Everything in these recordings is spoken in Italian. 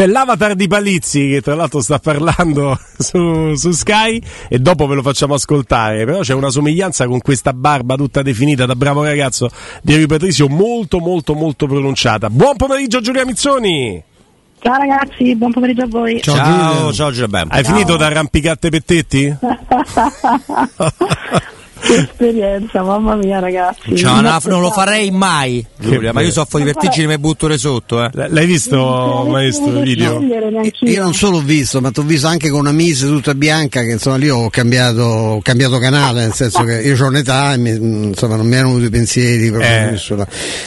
C'è l'avatar di Palizzi che tra l'altro sta parlando su, su, Sky e dopo ve lo facciamo ascoltare. Però c'è una somiglianza con questa barba tutta definita da bravo ragazzo di Rui Patrizio molto molto molto pronunciata. Buon pomeriggio Giulia Mizzoni! Ciao ragazzi, buon pomeriggio a voi. Ciao, ciao, ciao Giulia. Hai ciao. finito da arrampicate pettetti? che esperienza, mamma mia, ragazzi. Cioè, no, non lo farei mai, Giulia, ma io soffro di vertigini e mi butto sotto. Eh. L'hai visto, maestro, il video? Io non solo ho visto, ma ti ho visto anche con una mise tutta bianca che insomma lì ho cambiato, ho cambiato canale, nel senso che io ho un'età e mi, insomma non mi erano venuti i pensieri proprio eh, sì.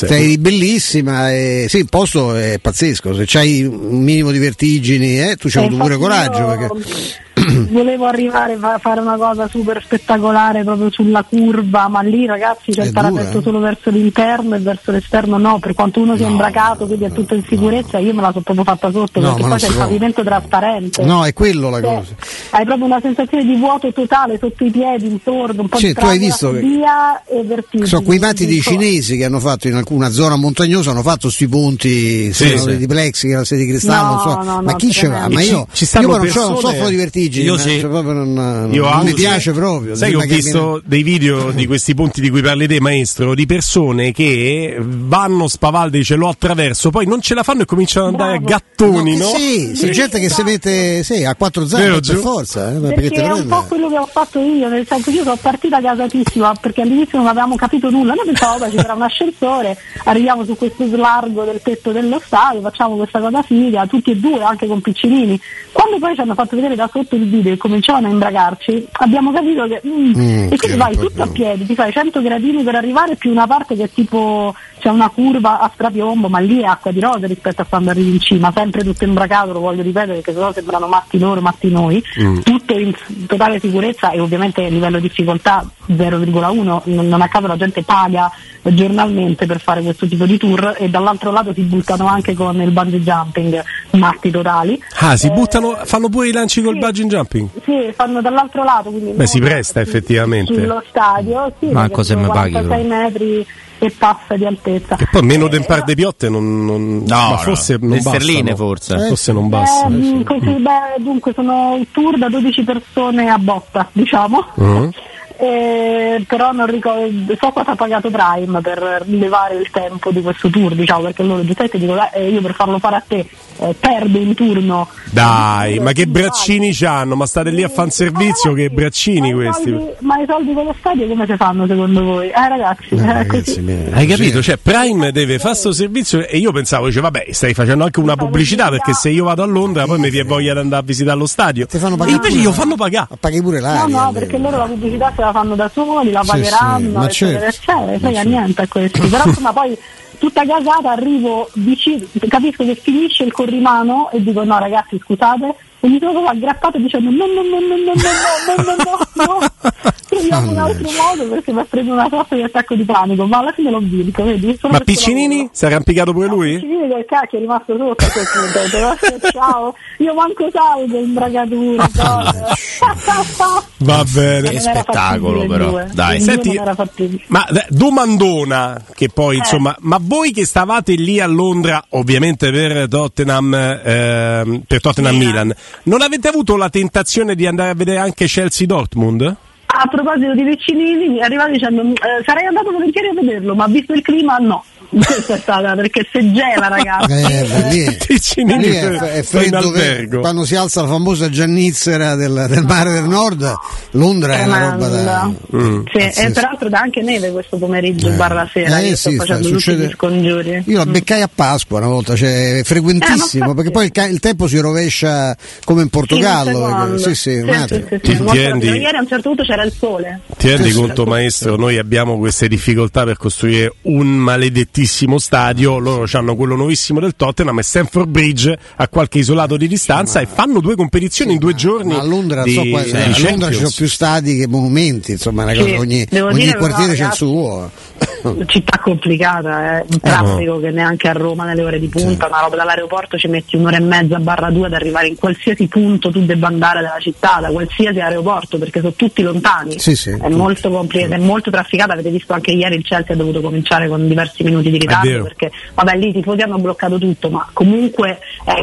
Sei bellissima e sì, il posto è pazzesco, se c'hai un minimo di vertigini, eh, tu c'hai avuto pure coraggio io... perché volevo arrivare a fare una cosa super spettacolare proprio sulla curva, ma lì ragazzi c'è il parapetto solo verso l'interno e verso l'esterno no, per quanto uno sia no, imbracato, quindi è tutto in sicurezza, io me la sono proprio fatta sotto no, perché poi c'è il pavimento trasparente. No, è quello la cioè, cosa. Hai proprio una sensazione di vuoto totale sotto i piedi, intorno, un po' sì, di tu hai visto via e vertigini. Sono quei matti dei cinesi che hanno fatto in alcuna zona montagnosa, hanno fatto questi ponti sì, sì. di plexi, di cristallo, no, so. ma chi ce va? Ma io, ci, ci io non, persone... non soffro di vertigini. Io sì. Cioè, non, non mi piace proprio. Sai che ho visto dei video di questi ponti di cui parli te, maestro, di persone che vanno spavaldi, ce l'ho attraverso, poi non ce la fanno e cominciano ad andare a gattoni, no? no? Sì, c'è gente che si mette sì, a quattro zampe per forza. Eh, perché, perché è un po' quello che ho fatto io, nel senso che io sono partita gasatissima perché all'inizio non avevamo capito nulla, noi pensavamo che c'era un ascensore, arriviamo su questo slargo del tetto dello stadio, facciamo questa cosa figa, tutti e due, anche con piccinini. Quando poi ci hanno fatto vedere da sotto il video e cominciavano a imbragarci, abbiamo capito che... Mm, mm, e quindi vai tutto a piedi, ti fai 100 gradini per arrivare più una parte che è tipo c'è una curva a strapiombo, ma lì è acqua di rose rispetto a quando arrivi in cima, sempre tutto imbracato, lo voglio ripetere perché sennò sembrano matti loro, matti noi, mm. tutto in totale sicurezza e ovviamente a livello di difficoltà 0,1, non a caso la gente paga giornalmente per fare questo tipo di tour e dall'altro lato si buttano anche con il bungee jumping, matti totali. Ah, si eh, buttano, fanno pure i lanci col bungee jumping? Sì, fanno dall'altro lato. Beh, si presta effettivamente. Sullo stadio, sì. Ma cosa mi paghi? 6 metri e passa di altezza. E poi meno del par de piotte non, non no, ma forse no. non sterline forse. Eh, forse non basta. Eh, così, beh, dunque sono il tour da 12 persone a botta, diciamo. Uh-huh eh, però non ricordo, so cosa ha pagato Prime per levare il tempo di questo tour, diciamo, perché loro giustamente dicono eh, io per farlo fare a te eh, perdo in turno. Dai, ma che braccini c'hanno? Ma state lì a fanservizio, eh, che braccini ma questi? Soldi, ma i soldi con lo stadio come si fanno secondo voi? Eh ragazzi, eh, ragazzi hai capito? Cioè Prime deve fare questo servizio e io pensavo, dice, vabbè, stai facendo anche una pubblicità perché se io vado a Londra poi mi viene voglia di andare a visitare lo stadio. Ti fanno pagare. E invece io fanno pagare. Paghi pure l'aria. No, no, perché loro la pubblicità la fanno da soli, la pagheranno, sì, sì, eccetera, certo. eccetera, frega certo. niente a questi. Però insomma poi tutta gasata arrivo vicino, capisco che finisce il corrimano e dico no ragazzi scusate e mi trovo aggrappato dicendo no no no no no no no no no no troviamo un altro modo perché mi ha preso una sorta di attacco di panico ma alla fine l'ho vinto vedi? Ma Piccinini? si è arrampicato pure lui? Piccinini del cacchio è rimasto sotto a quel punto ciao io manco salgo in bragatura va bene. Che spettacolo però. dai. Senti ma domandona che poi insomma ma voi che stavate lì a Londra ovviamente per Tottenham per Tottenham Milan non avete avuto la tentazione di andare a vedere anche Chelsea Dortmund? A proposito di vicini, mi arriva dicendo eh, sarei andato volentieri a vederlo, ma visto il clima no questa è stata perché se gela ragazzi. Eh, lì, è, lì è, è freddo quando si alza la famosa giannizzera del, del mare del nord Londra è una roba da mm, sì, e peraltro dà anche neve questo pomeriggio eh. barra sera eh, io sì, sto facendo succede... tutti scongiuri. Io la mm. beccai a Pasqua una volta cioè è frequentissimo eh, perché poi il, il, tempo si rovescia come in Portogallo sì, sì, sì, sì, sì, sì. Ti ieri a un certo punto c'era il sole. Ti rendi conto maestro noi abbiamo queste difficoltà per costruire un maledettissimo vecchissimo stadio, loro hanno quello nuovissimo del Tottenham e Stanford Bridge a qualche isolato di distanza ma, e fanno due competizioni sì, in due giorni. a Londra, di, so, qua, a Londra ci sono più stadi che monumenti, insomma, sì, ogni, ogni quartiere c'è il suo. città complicata, eh. un traffico che neanche a Roma nelle ore di punta, una roba dall'aeroporto ci metti un'ora e mezza barra due ad arrivare in qualsiasi punto tu debba andare dalla città, da qualsiasi aeroporto, perché sono tutti lontani. Sì, sì, è, molto complicata, è molto trafficata, avete visto anche ieri il Chelsea ha dovuto cominciare con diversi minuti di ritardo perché vabbè lì i tifosi hanno bloccato tutto, ma comunque è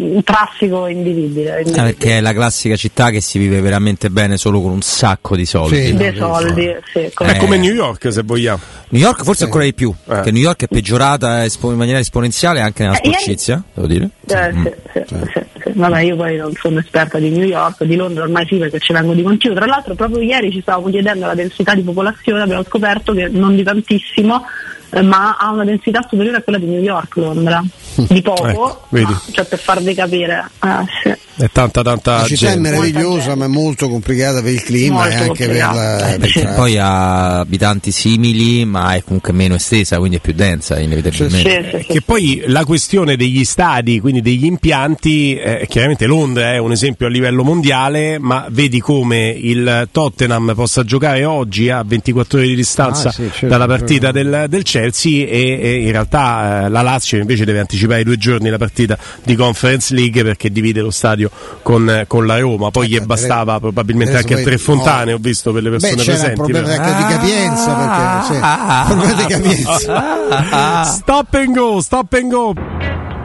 un traffico invivibile. Eh, perché è la classica città che si vive veramente bene solo con un sacco di soldi. Sì, dei soldi, sì, come... È come New York se vogliamo. New York forse ancora di più, eh. perché New York è peggiorata in maniera esponenziale anche nella eh, sporcizia, devo dire. Eh, mm. sì, sì, sì, Vabbè, io poi non sono esperta di New York, di Londra ormai sì perché ci vengo di continuo. Tra l'altro proprio ieri ci stavamo chiedendo la densità di popolazione, abbiamo scoperto che non di tantissimo, eh, ma ha una densità superiore a quella di New York, Londra. Di poco, ecco, cioè per farvi capire. Ah, sì. È tanta tanta La città gente. è meravigliosa ma molto complicata per il clima Molto e anche per la, eh, perché poi ha abitanti simili ma è comunque meno estesa quindi è più densa inevitabilmente sì, sì, sì, che poi la questione degli stadi quindi degli impianti eh, chiaramente Londra è un esempio a livello mondiale ma vedi come il Tottenham possa giocare oggi a 24 ore di distanza ah, certo, dalla partita certo. del, del, Chelsea e, e in realtà eh, la Lazio invece deve anticipare due giorni la partita di Conference League perché divide lo stadio con, con la Roma, poi gli bastava probabilmente anche a tre fontane, no. ho visto per le persone Beh, presenti. problema ah, di capienza, perché, sì, ah, problema di capienza. stop and go, stop and go.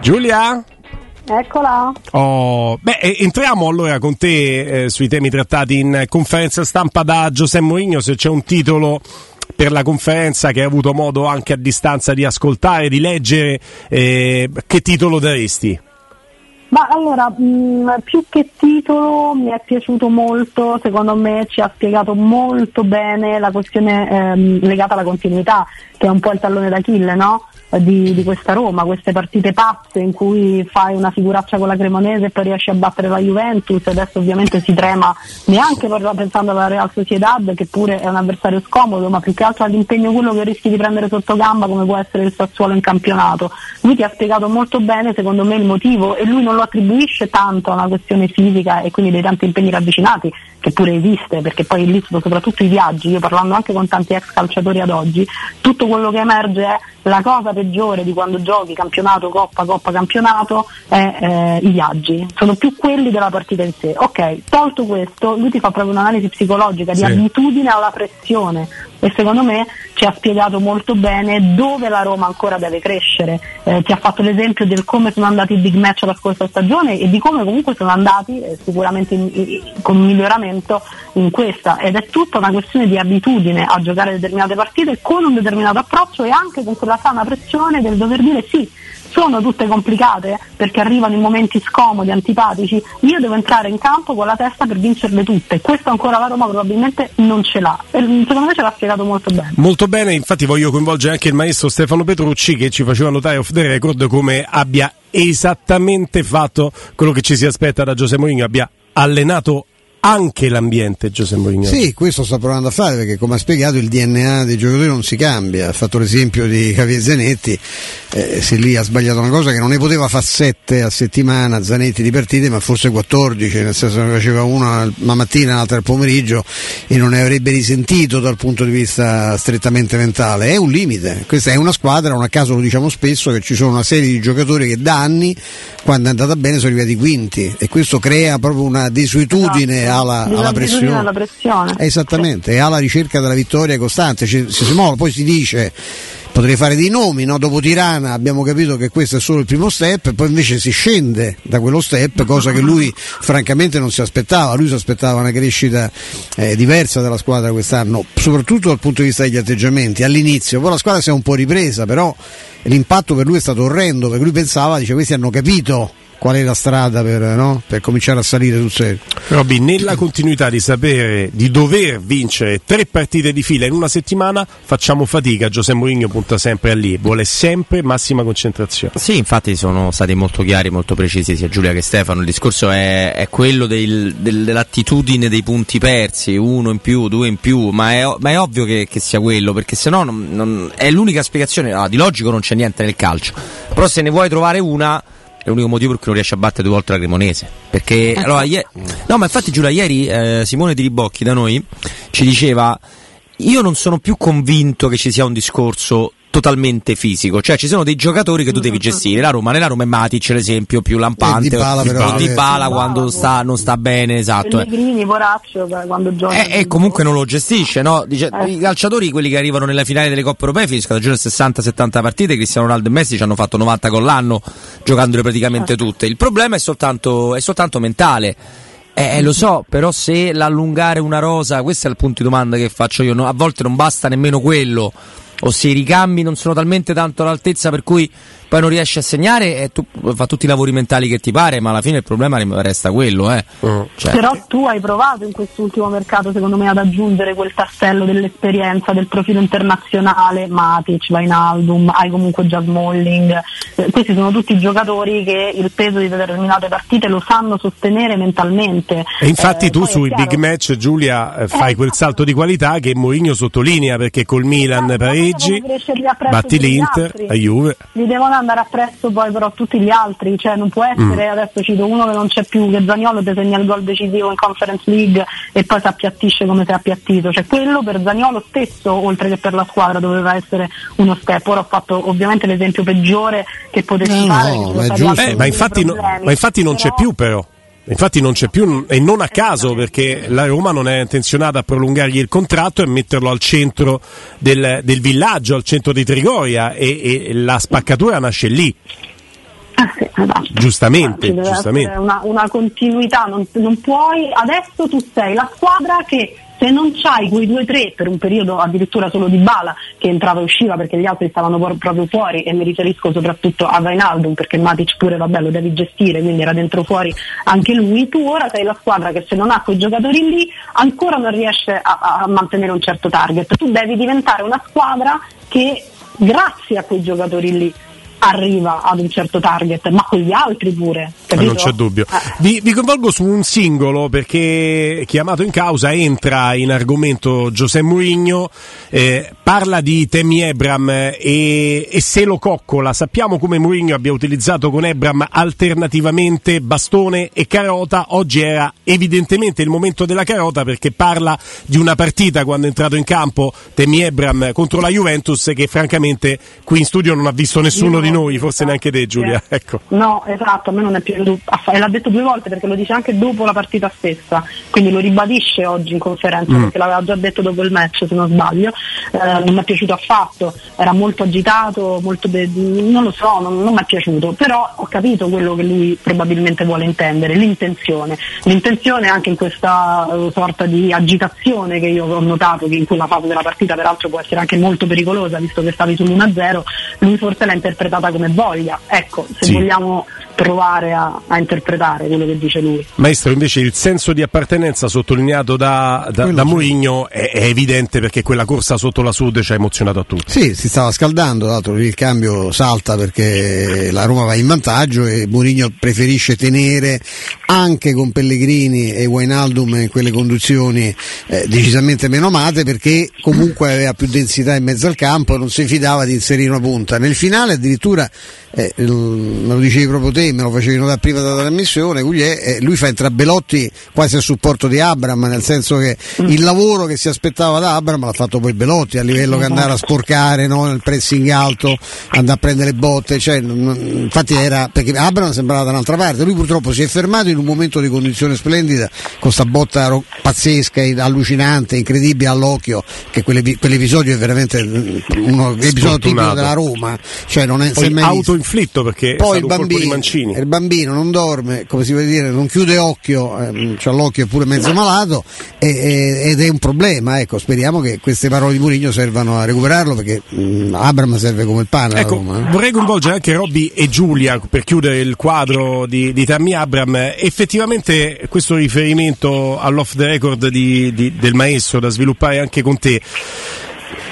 Giulia? Eccola. Oh, beh, entriamo allora con te eh, sui temi trattati in conferenza stampa da Giuseppe Mourinho, se c'è un titolo per la conferenza che hai avuto modo anche a distanza di ascoltare, di leggere, eh, che titolo daresti? Ma allora, mh, mm, più che titolo mi è piaciuto molto, secondo me ci ha spiegato molto bene la questione ehm, legata alla continuità, che è un po' il tallone d'Achille, no? di, di, questa Roma, queste partite pazze in cui fai una figuraccia con la Cremonese e poi riesci a battere la Juventus, adesso ovviamente si trema neanche pensando alla Real Sociedad che pure è un avversario scomodo, ma più che altro all'impegno quello che rischi di prendere sotto gamba come può essere il Sassuolo in campionato. Lui ti ha spiegato molto bene secondo me il motivo e lui non lo attribuisce tanto a una questione fisica e quindi dei tanti impegni ravvicinati, che pure esiste, perché poi lì soprattutto i viaggi, io parlando anche con tanti ex calciatori ad oggi, tutto quello che emerge è la cosa peggiore di quando giochi campionato, coppa, coppa, campionato è eh, i viaggi, sono più quelli della partita in sé. Ok, tolto questo, lui ti fa proprio un'analisi psicologica di sì. abitudine alla pressione e secondo me ci ha spiegato molto bene dove la Roma ancora deve crescere. Eh, ti ha fatto l'esempio del come sono andati i big match la scorsa stagione e di come comunque sono andati eh, sicuramente in, in, con miglioramento in questa ed è tutta una questione di abitudine a giocare determinate partite con un determinato approccio e anche con quella sana pressione del dover dire sì sono tutte complicate perché arrivano in momenti scomodi, antipatici, io devo entrare in campo con la testa per vincerle tutte. Questo ancora la Roma probabilmente non ce l'ha. E secondo me ce l'ha spiegato molto bene. Molto bene, infatti voglio coinvolgere anche il maestro Stefano Petrucci che ci faceva notare off the record come abbia esattamente fatto quello che ci si aspetta da Giuseppe Mourinho, abbia allenato anche l'ambiente Giuseppe Mourinho. Sì, questo sta provando a fare perché come ha spiegato il DNA dei giocatori non si cambia, ha fatto l'esempio di Javier Zanetti, eh, se lì ha sbagliato una cosa che non ne poteva fare 7 a settimana Zanetti di partite ma forse 14, nel senso che ne faceva una la mattina e l'altra al pomeriggio e non ne avrebbe risentito dal punto di vista strettamente mentale, è un limite, questa è una squadra, non a caso lo diciamo spesso che ci sono una serie di giocatori che da anni quando è andata bene sono arrivati quinti e questo crea proprio una desuetudine esatto alla, alla pressione. Alla pressione. Esattamente, è alla ricerca della vittoria costante. Ci, si, si muove, poi si dice potrei fare dei nomi, no? dopo Tirana abbiamo capito che questo è solo il primo step, poi invece si scende da quello step, cosa che lui francamente non si aspettava, lui si aspettava una crescita eh, diversa della squadra quest'anno, soprattutto dal punto di vista degli atteggiamenti, all'inizio, poi la squadra si è un po' ripresa, però l'impatto per lui è stato orrendo, perché lui pensava, dice questi hanno capito qual è la strada per, no? per cominciare a salire sul serio. Robby, nella continuità di sapere di dover vincere tre partite di fila in una settimana, facciamo fatica. Giuseppe Mourinho punta sempre a lì, vuole sempre massima concentrazione. Sì, infatti sono stati molto chiari, molto precisi sia Giulia che Stefano. Il discorso è, è quello del, del, dell'attitudine dei punti persi, uno in più, due in più, ma è, ma è ovvio che, che, sia quello, perché se no non, non, è l'unica spiegazione. Ah, di logico non c'è niente nel calcio, però se ne vuoi trovare una è l'unico motivo per cui non riesce a battere due volte la Cremonese. Perché allora, ieri, no, ma infatti Giulia, ieri eh, Simone Di Ribocchi da noi ci diceva io non sono più convinto che ci sia un discorso totalmente fisico, cioè ci sono dei giocatori che tu devi gestire. La Roma, nella Roma è Matic l'esempio più lampante, Di Bala, però, o Di eh. Bala quando sta, non sta bene, esatto. Pellegrini, Poraccio, quando gioca. E, e comunque non lo gestisce, no? Dice, Eh. I calciatori, quelli che arrivano nelle finali delle Coppe Europee, finiscono a giocare 60-70 partite. Cristiano Ronaldo e Messi ci hanno fatto 90 con l'anno, giocandole praticamente tutte. Il problema è soltanto, è soltanto mentale. Eh, lo so, però se l'allungare una rosa, questo è il punto di domanda che faccio io. no? A volte non basta nemmeno quello. O se i ricambi non sono talmente tanto all'altezza per cui poi non riesci a segnare, e tu fa tutti i lavori mentali che ti pare, ma alla fine il problema resta quello, eh. Cioè, Però tu hai provato in quest'ultimo mercato, secondo me, ad aggiungere quel tassello dell'esperienza, del profilo internazionale, Matic, Vainaldum, hai comunque già Smalling. Eh, questi sono tutti giocatori che il peso di determinate partite lo sanno sostenere mentalmente. E infatti Eh, tu sui chiaro- big match, Giulia, eh, fai Eh, quel salto di qualità che Mourinho sottolinea perché col Milan Ma pareggi, batti l'Inter, la Juve. Gli devono andare appresso poi però tutti gli altri, cioè non può essere, Mm. adesso cito uno che non c'è più, che Zaniolo ti segna il gol decisivo in Conference League e poi si appiattisce come si è appiattito, cioè quello per Zaniolo stesso, oltre che per la squadra, doveva essere uno step. Ora ho fatto ovviamente l'esempio peggiore che potessi No, fare. no, ma giusto. Eh, ma infatti, no- ma infatti non c'è Però- più però. Infatti non c'è più e non a caso perché la Roma non è intenzionata a prolungargli il contratto e metterlo al centro del, del villaggio, al centro di Trigoria e, e la spaccatura nasce lì. Ah, sì, esatto. Giustamente, deve giustamente. Una, una continuità, non, non puoi. Adesso tu sei la squadra che se non c'hai quei due o tre per un periodo addirittura solo di Bala che entrava e usciva perché gli altri stavano proprio fuori e mi riferisco soprattutto a Vainaldum perché Matic pure vabbè lo devi gestire quindi era dentro fuori anche lui tu ora sei la squadra che se non ha quei giocatori lì ancora non riesce a- a mantenere un certo target. Tu devi diventare una squadra che grazie a quei giocatori lì arriva ad un certo target, ma con gli altri pure. Capito? non c'è dubbio. Eh. Vi, vi coinvolgo su un singolo perché chiamato in causa entra in argomento Giuseppe Mourinho, eh, parla di Temi Ebram e, e se lo coccola. Sappiamo come Mourinho abbia utilizzato con Ebram alternativamente bastone e carota. Oggi era evidentemente il momento della carota perché parla di una partita quando è entrato in campo Temi Ebram contro la Juventus che francamente qui in studio non ha visto nessuno Io di no, noi, forse neanche te Giulia. Eh. Ecco. No, esatto, a me non è piaciuto, affa- e l'ha detto due volte perché lo dice anche dopo la partita stessa, quindi lo ribadisce oggi in conferenza Mm. perché l'aveva già detto dopo il match se non sbaglio, Eh, non mi è piaciuto affatto, era molto agitato, molto de- non lo so, non, non mi è piaciuto, però ho capito quello che lui probabilmente vuole intendere, l'intenzione, l'intenzione anche in questa eh, sorta di agitazione che io ho notato che in quella fase della partita peraltro può essere anche molto pericolosa visto che stavi sull'1-0, lui forse l'ha interpretata come voglia, ecco, se Sì. vogliamo provare a, a interpretare quello che dice lui. Maestro, invece il senso di appartenenza sottolineato da, da, da. Mourinho è, è evidente perché quella corsa sotto la Sud ci ha emozionato a tutti. Sì, si stava scaldando, tra l'altro il cambio salta perché la Roma va in vantaggio e Mourinho preferisce tenere anche con Pellegrini e Wijnaldum in quelle conduzioni eh, decisamente meno amate perché comunque aveva più densità in mezzo al campo e non si fidava di inserire una punta. Nel finale addirittura, eh, il- me lo dicevi proprio te, me lo facevi notare prima della trasmissione, eh, lui fa entrare Belotti quasi a supporto di Abram, nel senso che il lavoro che si aspettava da Abram l'ha fatto poi Belotti a livello che andare a sporcare no, nel pressing alto, andare a prendere botte, cioè, infatti era perché Abram sembrava da un'altra parte, lui purtroppo si è fermato in un momento di condizione splendida con sta botta ro- pazzesca, in- allucinante, incredibile all'occhio, che quell'epi- quell'episodio è veramente mm, uno episodio tipico della Roma, cioè non è Poi mai autoinflitto perché Poi il bambino, il bambino non dorme, come si vuol dire, non chiude occhio, ehm, cioè l'occhio pure mezzo malato e- e- ed è un problema. Ecco, speriamo che queste parole di Mourinho servano a recuperarlo perché mh, Abram serve come il pane Ecco, Roma. eh. vorrei coinvolgere anche Robby e Giulia per chiudere il quadro di, di Tammy Abram. Effettivamente questo riferimento all'off the record di- di- del maestro da sviluppare anche con te.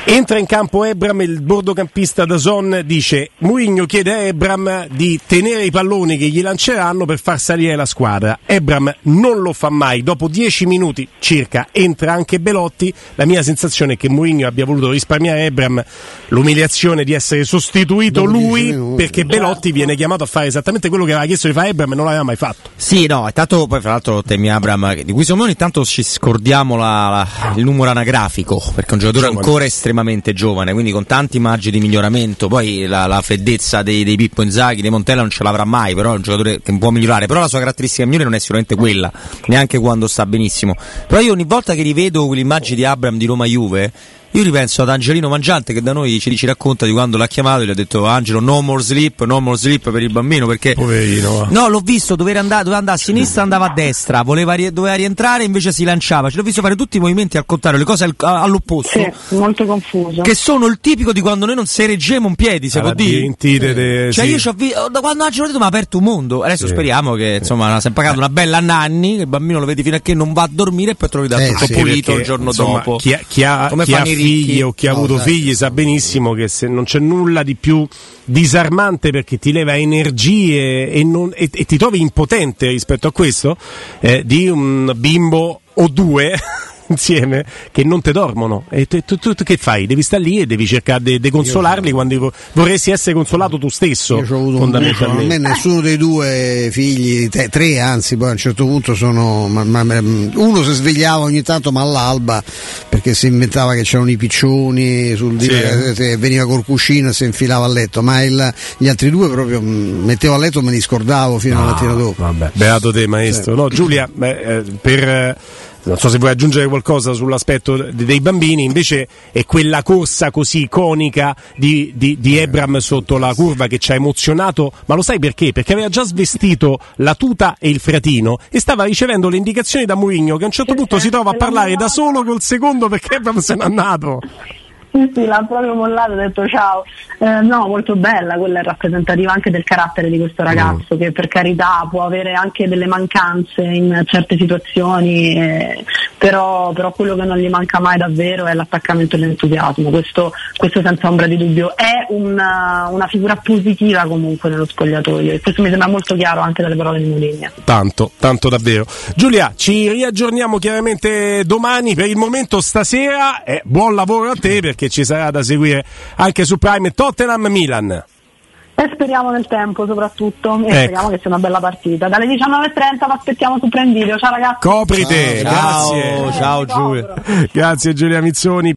Entra in campo Ebram, il bordocampista da Son dice Mourinho chiede a Ebram di tenere i palloni che gli lanceranno per far salire la squadra. Ebram non lo fa mai, dopo dieci minuti circa entra anche Belotti. La mia sensazione è che Mourinho abbia voluto risparmiare Ebram l'umiliazione di essere sostituito dopo lui perché Belotti viene chiamato a fare esattamente quello che aveva chiesto di fare Ebram e non l'aveva mai fatto. Sì, no, intanto poi fra l'altro temi Abram, di cui secondo me ogni tanto ci scordiamo la, la, il numero anagrafico, perché è un giocatore ancora estremamente giovane, quindi con tanti margini di miglioramento, poi la, la freddezza dei, dei, Pippo Inzaghi, dei Montella non ce l'avrà mai, però è un giocatore che può migliorare, però la sua caratteristica migliore non è sicuramente quella, neanche quando sta benissimo. Però io ogni volta che rivedo quell'immagine di Abram di Roma Juve, io ripenso ad Angelino Mangiante che da noi ci, ci racconta di quando l'ha chiamato e gli ha detto Angelo no more sleep, no more sleep per il bambino perché Poverino. No, l'ho visto doveva andare, doveva andare a sinistra, andava a destra, voleva, doveva rientrare invece si lanciava. Ce l'ho visto fare tutti i movimenti al contrario, le cose all'opposto. Sì, molto confuso. Che sono il tipico di quando noi non si reggemo in piedi, se può dire. De, cioè sì. io ci ho visto da quando Angelo ha detto mi ha aperto un mondo. Adesso sì. speriamo che insomma si è pagato una bella Nanni, che il bambino lo vedi fino a che non va a dormire e poi trovi da eh, tutto sì, pulito perché, il giorno insomma, dopo. Chi ha, chi ha, Come chi ha figli o chi ha no, avuto esatto. figli sa benissimo che se non c'è nulla di più disarmante perché ti leva energie e, non, e, e ti trovi impotente rispetto a questo eh, di un bimbo o due insieme che non te dormono e tu, tu, tu, che fai? Devi stare lì e devi cercare di de, consolarli quando vorresti essere consolato tu stesso io ho avuto fondamentalmente un a me nessuno dei due figli te, tre anzi poi a un certo punto sono ma, ma, uno si svegliava ogni tanto ma all'alba perché si inventava che c'erano i piccioni sul sì. eh, veniva col cuscino e si infilava a letto ma il, gli altri due proprio mettevo a letto e me li scordavo fino no, alla mattina dopo vabbè. beato te maestro sì. no Giulia beh, eh, per non so se vuoi aggiungere qualcosa sull'aspetto dei bambini, invece è quella corsa così iconica di, di, di Ebram sotto la curva che ci ha emozionato, ma lo sai perché? Perché aveva già svestito la tuta e il fratino e stava ricevendo le indicazioni da Mourinho che a un certo punto si trova a parlare da solo col secondo perché Ebram se n'è andato. Sì, sì, l'ha proprio mollato e ha detto ciao. Eh, no, molto bella, quella è rappresentativa anche del carattere di questo ragazzo mm. che per carità può avere anche delle mancanze in certe situazioni, eh, però, però, quello che non gli manca mai davvero è l'attaccamento e l'entusiasmo, questo, questo senza ombra di dubbio. È una, una, figura positiva comunque nello spogliatoio e questo mi sembra molto chiaro anche dalle parole di Mourinho. Tanto, tanto davvero. Giulia, ci riaggiorniamo chiaramente domani, per il momento stasera eh, buon lavoro a te perché che ci sarà da seguire anche su Prime Tottenham Milan. E speriamo nel tempo soprattutto e ecco. speriamo che sia una bella partita. Dalle 19.30 vi aspettiamo su Prime Video. Ciao ragazzi. Coprite, ciao, grazie. Ciao, ciao Giulia. Grazie Giulia Mizzoni.